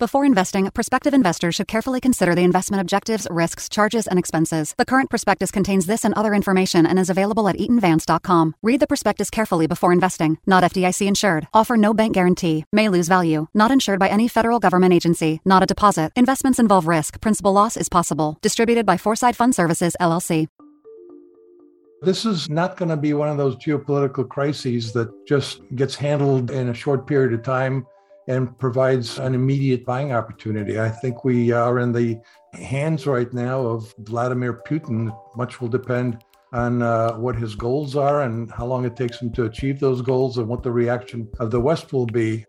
Before investing, prospective investors should carefully consider the investment objectives, risks, charges, and expenses. The current prospectus contains this and other information and is available at eatonvance.com. Read the prospectus carefully before investing. Not FDIC insured. Offer no bank guarantee. May lose value. Not insured by any federal government agency. Not a deposit. Investments involve risk. Principal loss is possible. Distributed by Foreside Fund Services, LLC. This is not going to be one of those geopolitical crises that just gets handled in a short period of time and provides an immediate buying opportunity. I think we are in the hands right now of Vladimir Putin. Much will depend on uh, what his goals are and how long it takes him to achieve those goals and what the reaction of the West will be.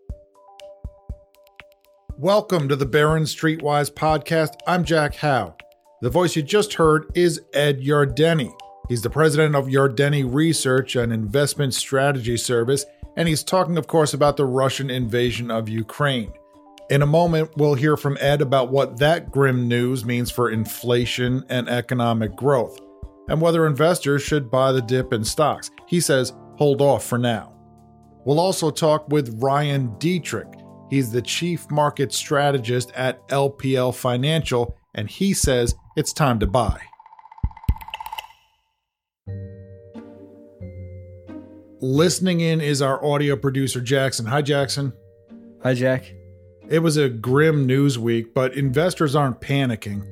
Welcome to the Barron's Streetwise podcast. I'm Jack Hough. The voice you just heard is Ed Yardeni. He's the president of Yardeni Research, an investment strategy service and he's talking, of course, about the Russian invasion of Ukraine. In a moment, we'll hear from Ed about what that grim news means for inflation and economic growth, and whether investors should buy the dip in stocks. He says, hold off for now. We'll also talk with Ryan Detrick. He's the chief market strategist at LPL Financial, and he says it's time to buy. Listening in is our audio producer, Jackson. Hi, Jackson. Hi, Jack. It was a grim news week, but investors aren't panicking.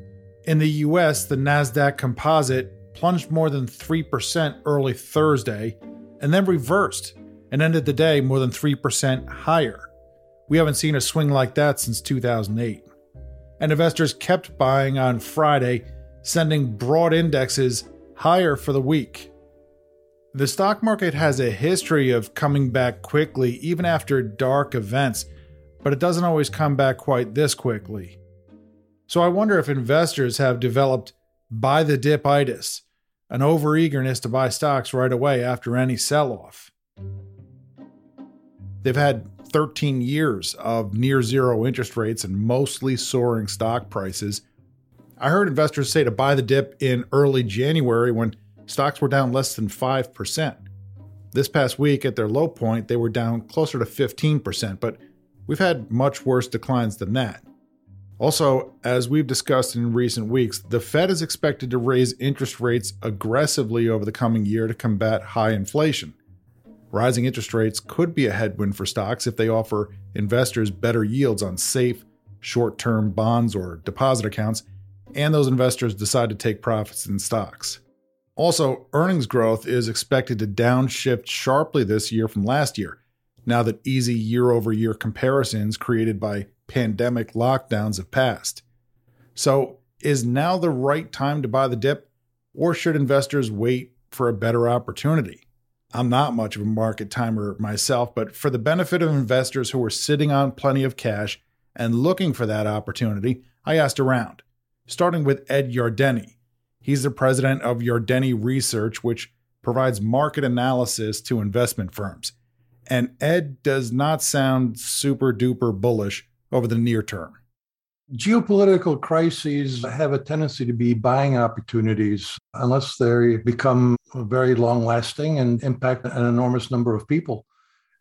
In the US, the NASDAQ composite plunged more than 3% early Thursday and then reversed and ended the day more than 3% higher. We haven't seen a swing like that since 2008. And investors kept buying on Friday, sending broad indexes higher for the week. The stock market has a history of coming back quickly, even after dark events, but it doesn't always come back quite this quickly. So I wonder if investors have developed buy the dipitis, an overeagerness to buy stocks right away after any sell off. They've had 13 years of near zero interest rates and mostly soaring stock prices. I heard investors say to buy the dip in early January when stocks were down less than 5%. This past week, at their low point, they were down closer to 15%, but we've had much worse declines than that. Also, as we've discussed in recent weeks, the Fed is expected to raise interest rates aggressively over the coming year to combat high inflation. Rising interest rates could be a headwind for stocks if they offer investors better yields on safe, short term bonds or deposit accounts, and those investors decide to take profits in stocks. Also, earnings growth is expected to downshift sharply this year from last year, now that easy year over year comparisons created by pandemic lockdowns have passed. So, is now the right time to buy the dip, or should investors wait for a better opportunity? I'm not much of a market timer myself, but for the benefit of investors who are sitting on plenty of cash and looking for that opportunity, I asked around, starting with Ed Yardeni He's the president of Yardeni Research, which provides market analysis to investment firms. And Ed does not sound super duper bullish over the near term. Geopolitical crises have a tendency to be buying opportunities unless they become very long lasting and impact an enormous number of people.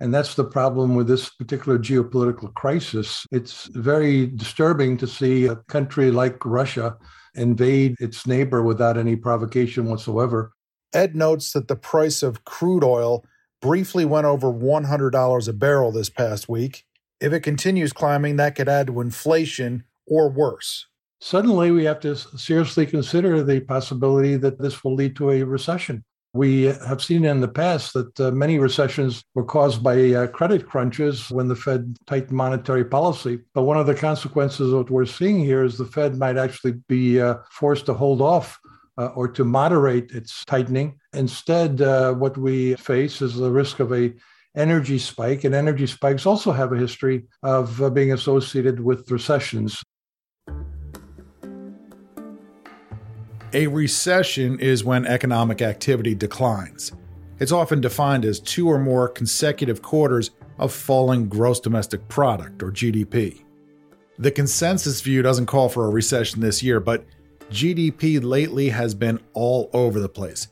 And that's the problem with this particular geopolitical crisis. It's very disturbing to see a country like Russia invade its neighbor without any provocation whatsoever. Ed notes that the price of crude oil briefly went over $100 a barrel this past week. If it continues climbing, that could add to inflation or worse. Suddenly, we have to seriously consider the possibility that this will lead to a recession. We have seen in the past that uh, many recessions were caused by uh, credit crunches when the Fed tightened monetary policy. But one of the consequences of what we're seeing here is the Fed might actually be uh, forced to hold off uh, or to moderate its tightening. Instead, uh, what we face is the risk of a energy spike, and energy spikes also have a history of uh, being associated with recessions. A recession is when economic activity declines. It's often defined as two or more consecutive quarters of falling gross domestic product, or GDP. The consensus view doesn't call for a recession this year, but GDP lately has been all over the place.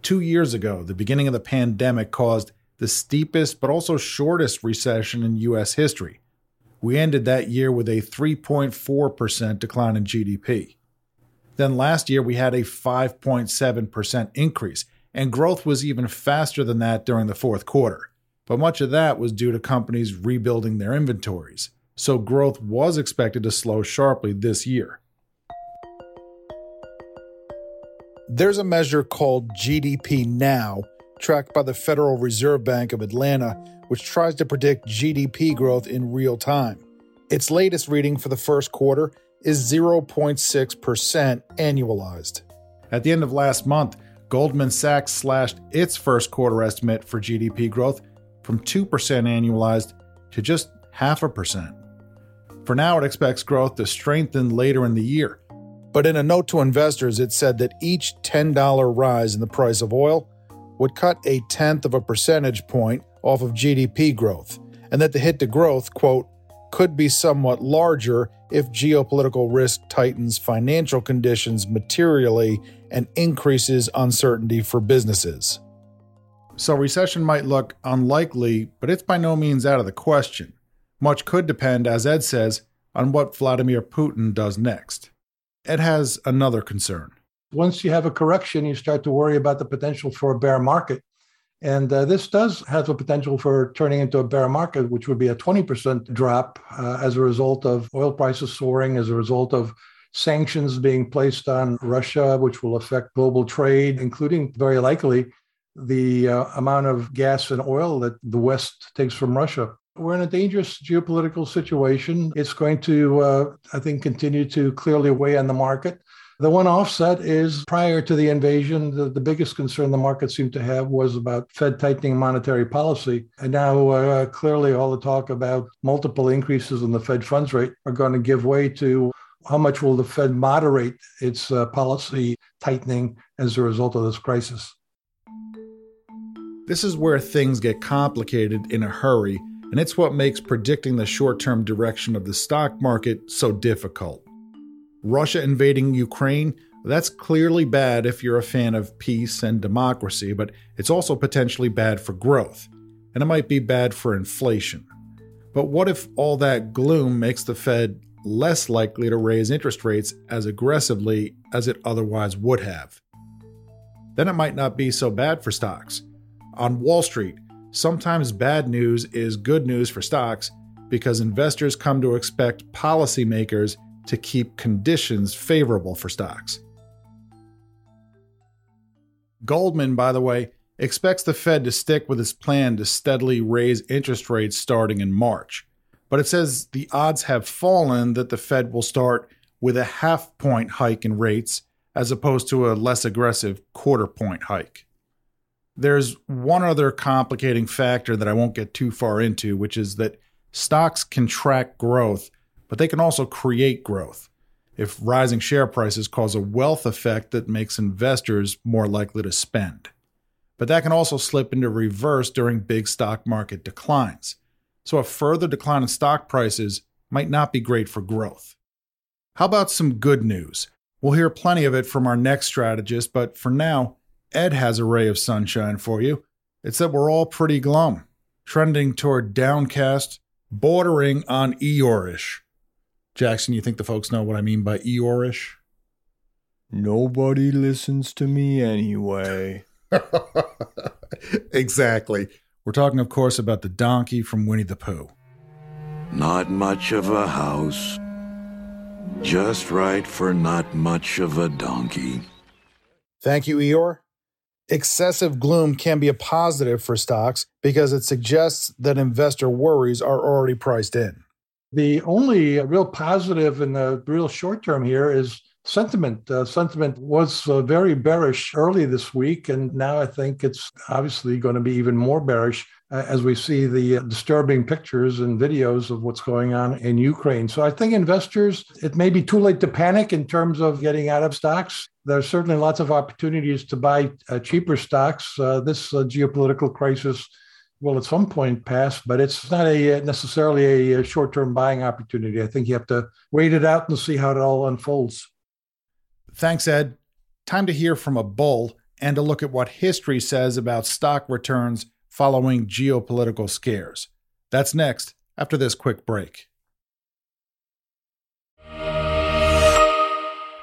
Two years ago, the beginning of the pandemic caused the steepest but also shortest recession in U.S. history. We ended that year with a 3.4% decline in GDP. Then last year, we had a 5.7% increase, and growth was even faster than that during the fourth quarter. But much of that was due to companies rebuilding their inventories, so growth was expected to slow sharply this year. There's a measure called GDP Now, tracked by the Federal Reserve Bank of Atlanta, which tries to predict GDP growth in real time. Its latest reading for the first quarter is 0.6% annualized. At the end of last month, Goldman Sachs slashed its first quarter estimate for GDP growth from 2% annualized to just half a percent. For now, it expects growth to strengthen later in the year. But in a note to investors, it said that each $10 rise in the price of oil would cut a tenth of a percentage point off of GDP growth, and that the hit to growth, quote, could be somewhat larger if geopolitical risk tightens financial conditions materially and increases uncertainty for businesses. So, recession might look unlikely, but it's by no means out of the question. Much could depend, as Ed says, on what Vladimir Putin does next. Ed has another concern. Once you have a correction, you start to worry about the potential for a bear market. And uh, this does have a potential for turning into a bear market, which would be a 20% drop uh, as a result of oil prices soaring, as a result of sanctions being placed on Russia, which will affect global trade, including very likely the uh, amount of gas and oil that the West takes from Russia. We're in a dangerous geopolitical situation. It's going to, uh, I think, continue to clearly weigh on the market. The one offset is prior to the invasion, the, the biggest concern the market seemed to have was about Fed tightening monetary policy. And now, uh, clearly, all the talk about multiple increases in the Fed funds rate are going to give way to how much will the Fed moderate its uh, policy tightening as a result of this crisis. This is where things get complicated in a hurry, and it's what makes predicting the short term direction of the stock market so difficult. Russia invading Ukraine, that's clearly bad if you're a fan of peace and democracy, but it's also potentially bad for growth, and it might be bad for inflation. But what if all that gloom makes the Fed less likely to raise interest rates as aggressively as it otherwise would have? Then it might not be so bad for stocks. On Wall Street, sometimes bad news is good news for stocks because investors come to expect policymakers to keep conditions favorable for stocks. Goldman, by the way, expects the Fed to stick with its plan to steadily raise interest rates starting in March. But it says the odds have fallen that the Fed will start with a half point hike in rates as opposed to a less aggressive quarter point hike. There's one other complicating factor that I won't get too far into, which is that stocks can track growth but they can also create growth if rising share prices cause a wealth effect that makes investors more likely to spend. But that can also slip into reverse during big stock market declines. So a further decline in stock prices might not be great for growth. How about some good news? We'll hear plenty of it from our next strategist, but for now, Ed has a ray of sunshine for you. It's that we're all pretty glum, trending toward downcast, bordering on Eeyore-ish. Jackson, you think the folks know what I mean by Eeyore-ish? Nobody listens to me anyway. exactly. We're talking, of course, about the donkey from Winnie the Pooh. Not much of a house. Just right for not much of a donkey. Thank you, Eeyore. Excessive gloom can be a positive for stocks because it suggests that investor worries are already priced in. The only real positive in the real short term here is sentiment. Uh, sentiment was uh, very bearish early this week, and now I think it's obviously going to be even more bearish uh, as we see the disturbing pictures and videos of what's going on in Ukraine. So I think investors, it may be too late to panic in terms of getting out of stocks. There's certainly lots of opportunities to buy uh, cheaper stocks. Uh, this uh, geopolitical crisis will at some point pass, but it's not a uh, necessarily a, a short-term buying opportunity. I think you have to wait it out and see how it all unfolds. Thanks, Ed. Time to hear from a bull and to look at what history says about stock returns following geopolitical scares. That's next after this quick break.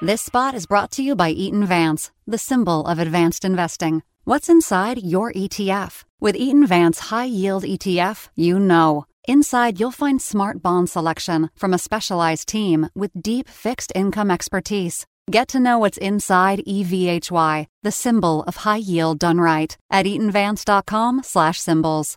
This spot is brought to you by Eaton Vance, the symbol of advanced investing. What's inside your ETF? With Eaton Vance High Yield ETF, you know. Inside, you'll find smart bond selection from a specialized team with deep fixed income expertise. Get to know what's inside EVHY, the symbol of high yield done right, at eatonvance.com/symbols.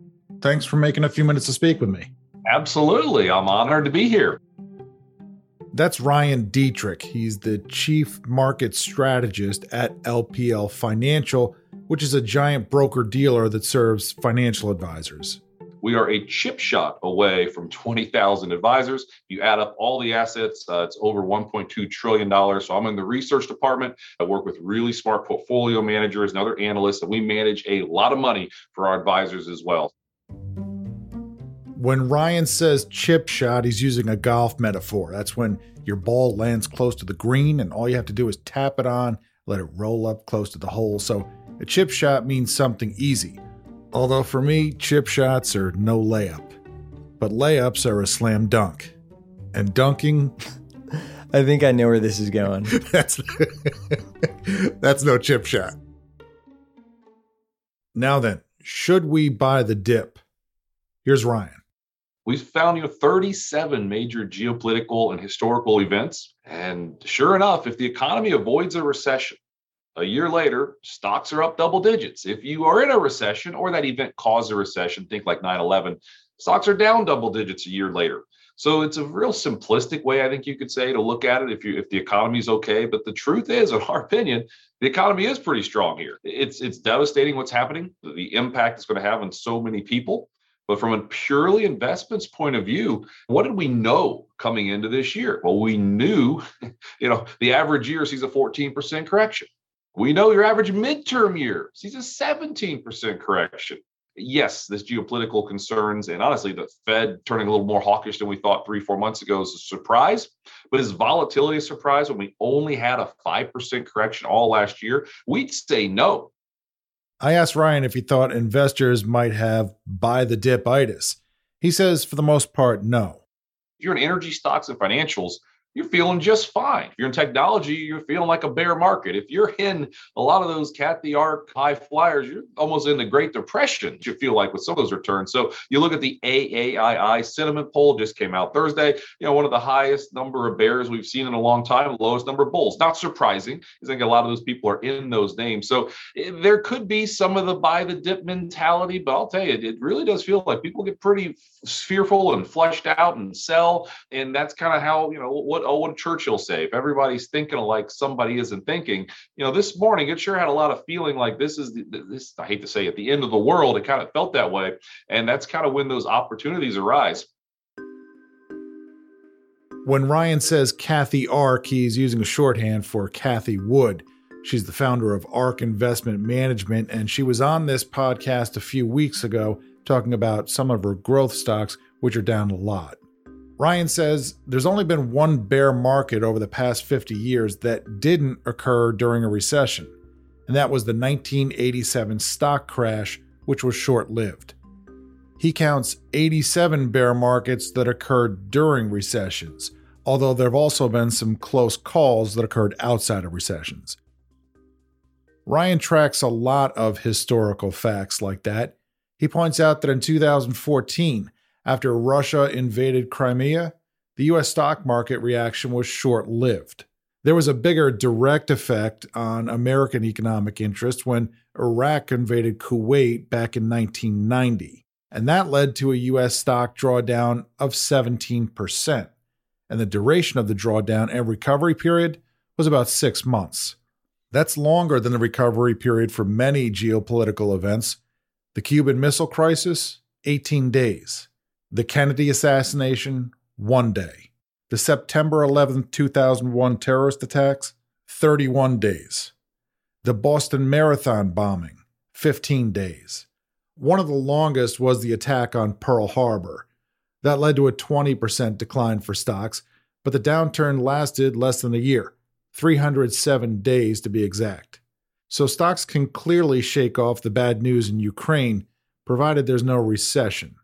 Thanks for making a few minutes to speak with me. Absolutely. I'm honored to be here. That's Ryan Detrick. He's the chief market strategist at LPL Financial, which is a giant broker dealer that serves financial advisors. We are a chip shot away from 20,000 advisors. You add up all the assets, uh, it's over $1.2 trillion. So I'm in the research department. I work with really smart portfolio managers and other analysts, and we manage a lot of money for our advisors as well. When Ryan says chip shot, he's using a golf metaphor. That's when your ball lands close to the green and all you have to do is tap it on, let it roll up close to the hole. So a chip shot means something easy. Although for me, chip shots are no layup, but layups are a slam dunk. And dunking. I think I know where this is going. that's, that's no chip shot. Now then, should we buy the dip? Here's Ryan. We found you know 37 major geopolitical and historical events. And sure enough, if the economy avoids a recession, a year later, stocks are up double digits. If you are in a recession or that event caused a recession, think like 9 11, stocks are down double digits a year later. So it's a real simplistic way, I think you could say, to look at it if you if the economy is okay. But the truth is, in our opinion, the economy is pretty strong here. It's it's devastating what's happening, the impact it's going to have on so many people. But from a purely investments point of view, what did we know coming into this year? Well, we knew, you know, the average year sees a 14% correction. We know your average midterm year sees a 17% correction. Yes, this geopolitical concerns and honestly, the Fed turning a little more hawkish than we thought three, four months ago is a surprise. But is volatility a surprise when we only had a 5% correction all last year? We'd say no. I asked Ryan if he thought investors might have buy the dip itis. He says, for the most part, no. If you're in energy stocks and financials, you're feeling just fine. If you're in technology, you're feeling like a bear market. If you're in a lot of those Cathie Ark high flyers, you're almost in the Great Depression, you feel like with some of those returns. So you look at the AAII sentiment poll just came out Thursday, you know, one of the highest number of bears we've seen in a long time, lowest number of bulls. Not surprising, because I think a lot of those people are in those names. So eh, there could be some of the buy the dip mentality, but I'll tell you, it really does feel like people get pretty fearful and flushed out and sell. And that's kind of how, you know, what what oh what Churchill say? If everybody's thinking like somebody isn't thinking, you know, this morning it sure had a lot of feeling like this is the, this. I hate to say at the end of the world. It kind of felt that way, and that's kind of when those opportunities arise. When Ryan says Cathie Ark, he's using a shorthand for Cathie Wood. She's the founder of Ark Investment Management, and she was on this podcast a few weeks ago talking about some of her growth stocks, which are down a lot. Ryan says there's only been one bear market over the past 50 years that didn't occur during a recession, and that was the 1987 stock crash, which was short lived. He counts 87 bear markets that occurred during recessions, although there have also been some close calls that occurred outside of recessions. Ryan tracks a lot of historical facts like that. He points out that in 2014, After Russia invaded Crimea, the US stock market reaction was short lived. There was a bigger direct effect on American economic interest when Iraq invaded Kuwait back in 1990, and that led to a US stock drawdown of 17%. And the duration of the drawdown and recovery period was about six months. That's longer than the recovery period for many geopolitical events. The Cuban Missile Crisis, 18 days. The Kennedy assassination, one day the September 11, 2001 terrorist attacks, 31 days. The Boston Marathon bombing, 15 days. One of the longest was the attack on Pearl Harbor. That led to a 20% decline for stocks, but the downturn lasted less than a year 307 days to be exact. So stocks can clearly shake off the bad news in Ukraine, provided there's no recession.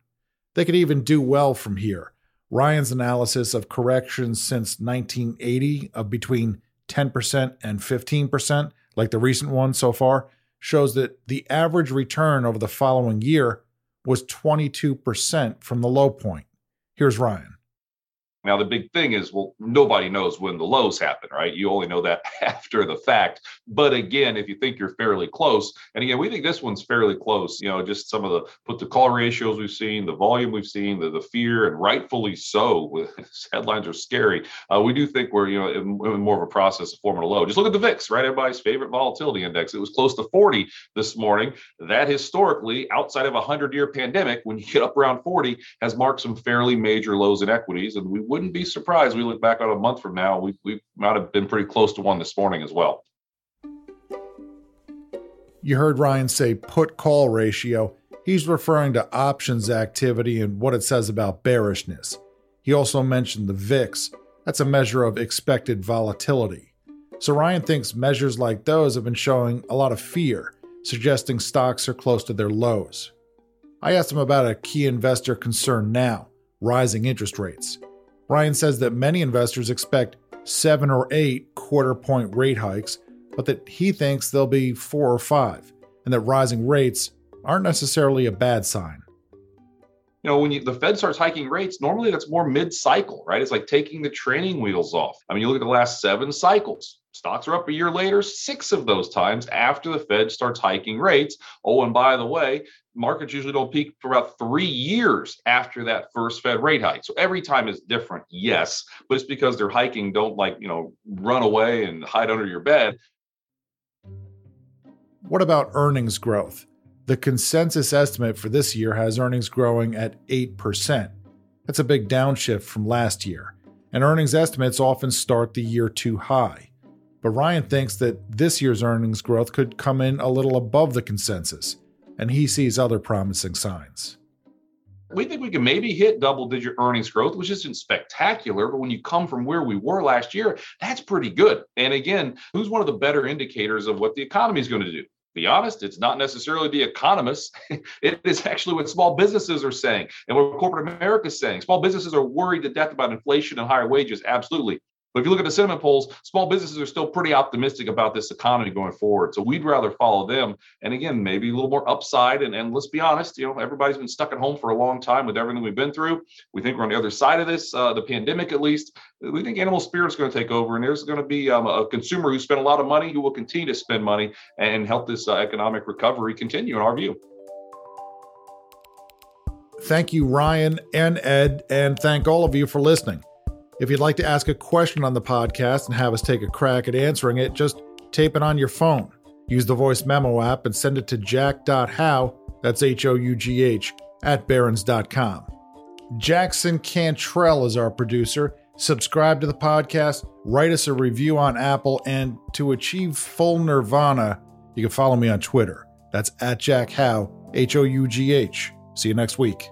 They could even do well from here Ryan's analysis of corrections since 1980 of between 10% and 15%, like the recent one so far, shows that the average return over the following year was 22% from the low point. Here's Ryan. Now, the big thing is, well, nobody knows when the lows happen, right? You only know that after the fact. But again, if you think you're fairly close, and again, we think this one's fairly close, you know, just some of the put the call ratios we've seen, the volume we've seen, the, the fear, and rightfully so, with headlines are scary. Uh, we do think we're, you know, in, in, more of a process of forming a low. Just look at the VIX, right? Everybody's favorite volatility index. It was close to 40 this morning. That historically, outside of a 100 year pandemic, when you get up around 40, has marked some fairly major lows in equities. And we would wouldn't be surprised we look back on a month from now, we, we might have been pretty close to one this morning as well. You heard Ryan say put call ratio. He's referring to options activity and what it says about bearishness. He also mentioned the VIX. That's a measure of expected volatility. So Ryan thinks measures like those have been showing a lot of fear, suggesting stocks are close to their lows. I asked him about a key investor concern now rising interest rates. Ryan says that many investors expect seven or eight quarter point rate hikes, but that he thinks there'll be four or five, and that rising rates aren't necessarily a bad sign. Know, when you, the Fed starts hiking rates, normally that's more mid cycle, right? It's like taking the training wheels off. I mean, you look at the last seven cycles, stocks are up a year later, six of those times after the Fed starts hiking rates. Oh, and by the way, markets usually don't peak for about three years after that first Fed rate hike. So every time is different, yes, but it's because they're hiking. Don't like, you know, run away and hide under your bed. What about earnings growth? The consensus estimate for this year has earnings growing at 8%. That's a big downshift from last year, and earnings estimates often start the year too high. But Ryan thinks that this year's earnings growth could come in a little above the consensus and he sees other promising signs. We think we can maybe hit double digit earnings growth, which isn't spectacular, but when you come from where we were last year, that's pretty good. And again, who's one of the better indicators of what the economy is going to do? Be honest, it's not necessarily the economists. it is actually what small businesses are saying and what corporate America is saying. Small businesses are worried to death about inflation and higher wages. Absolutely. But if you look at the sentiment polls, small businesses are still pretty optimistic about this economy going forward. So we'd rather follow them. And again, maybe a little more upside. And, and let's be honest, you know, everybody's been stuck at home for a long time with everything we've been through. We think we're on the other side of this, uh, the pandemic at least. We think animal spirit's are going to take over, and there's going to be um, a consumer who spent a lot of money who will continue to spend money and help this uh, economic recovery continue, in our view. Thank you, Ryan and Ed, and thank all of you for listening. If you'd like to ask a question on the podcast and have us take a crack at answering it, just tape it on your phone. Use the voice memo app and send it to jack.hough, that's H O U G H, at barrons.com. Jackson Cantrell is our producer. Subscribe to the podcast, write us a review on Apple, and to achieve full nirvana, you can follow me on Twitter. That's at Jack Hough, H O U G H. See you next week.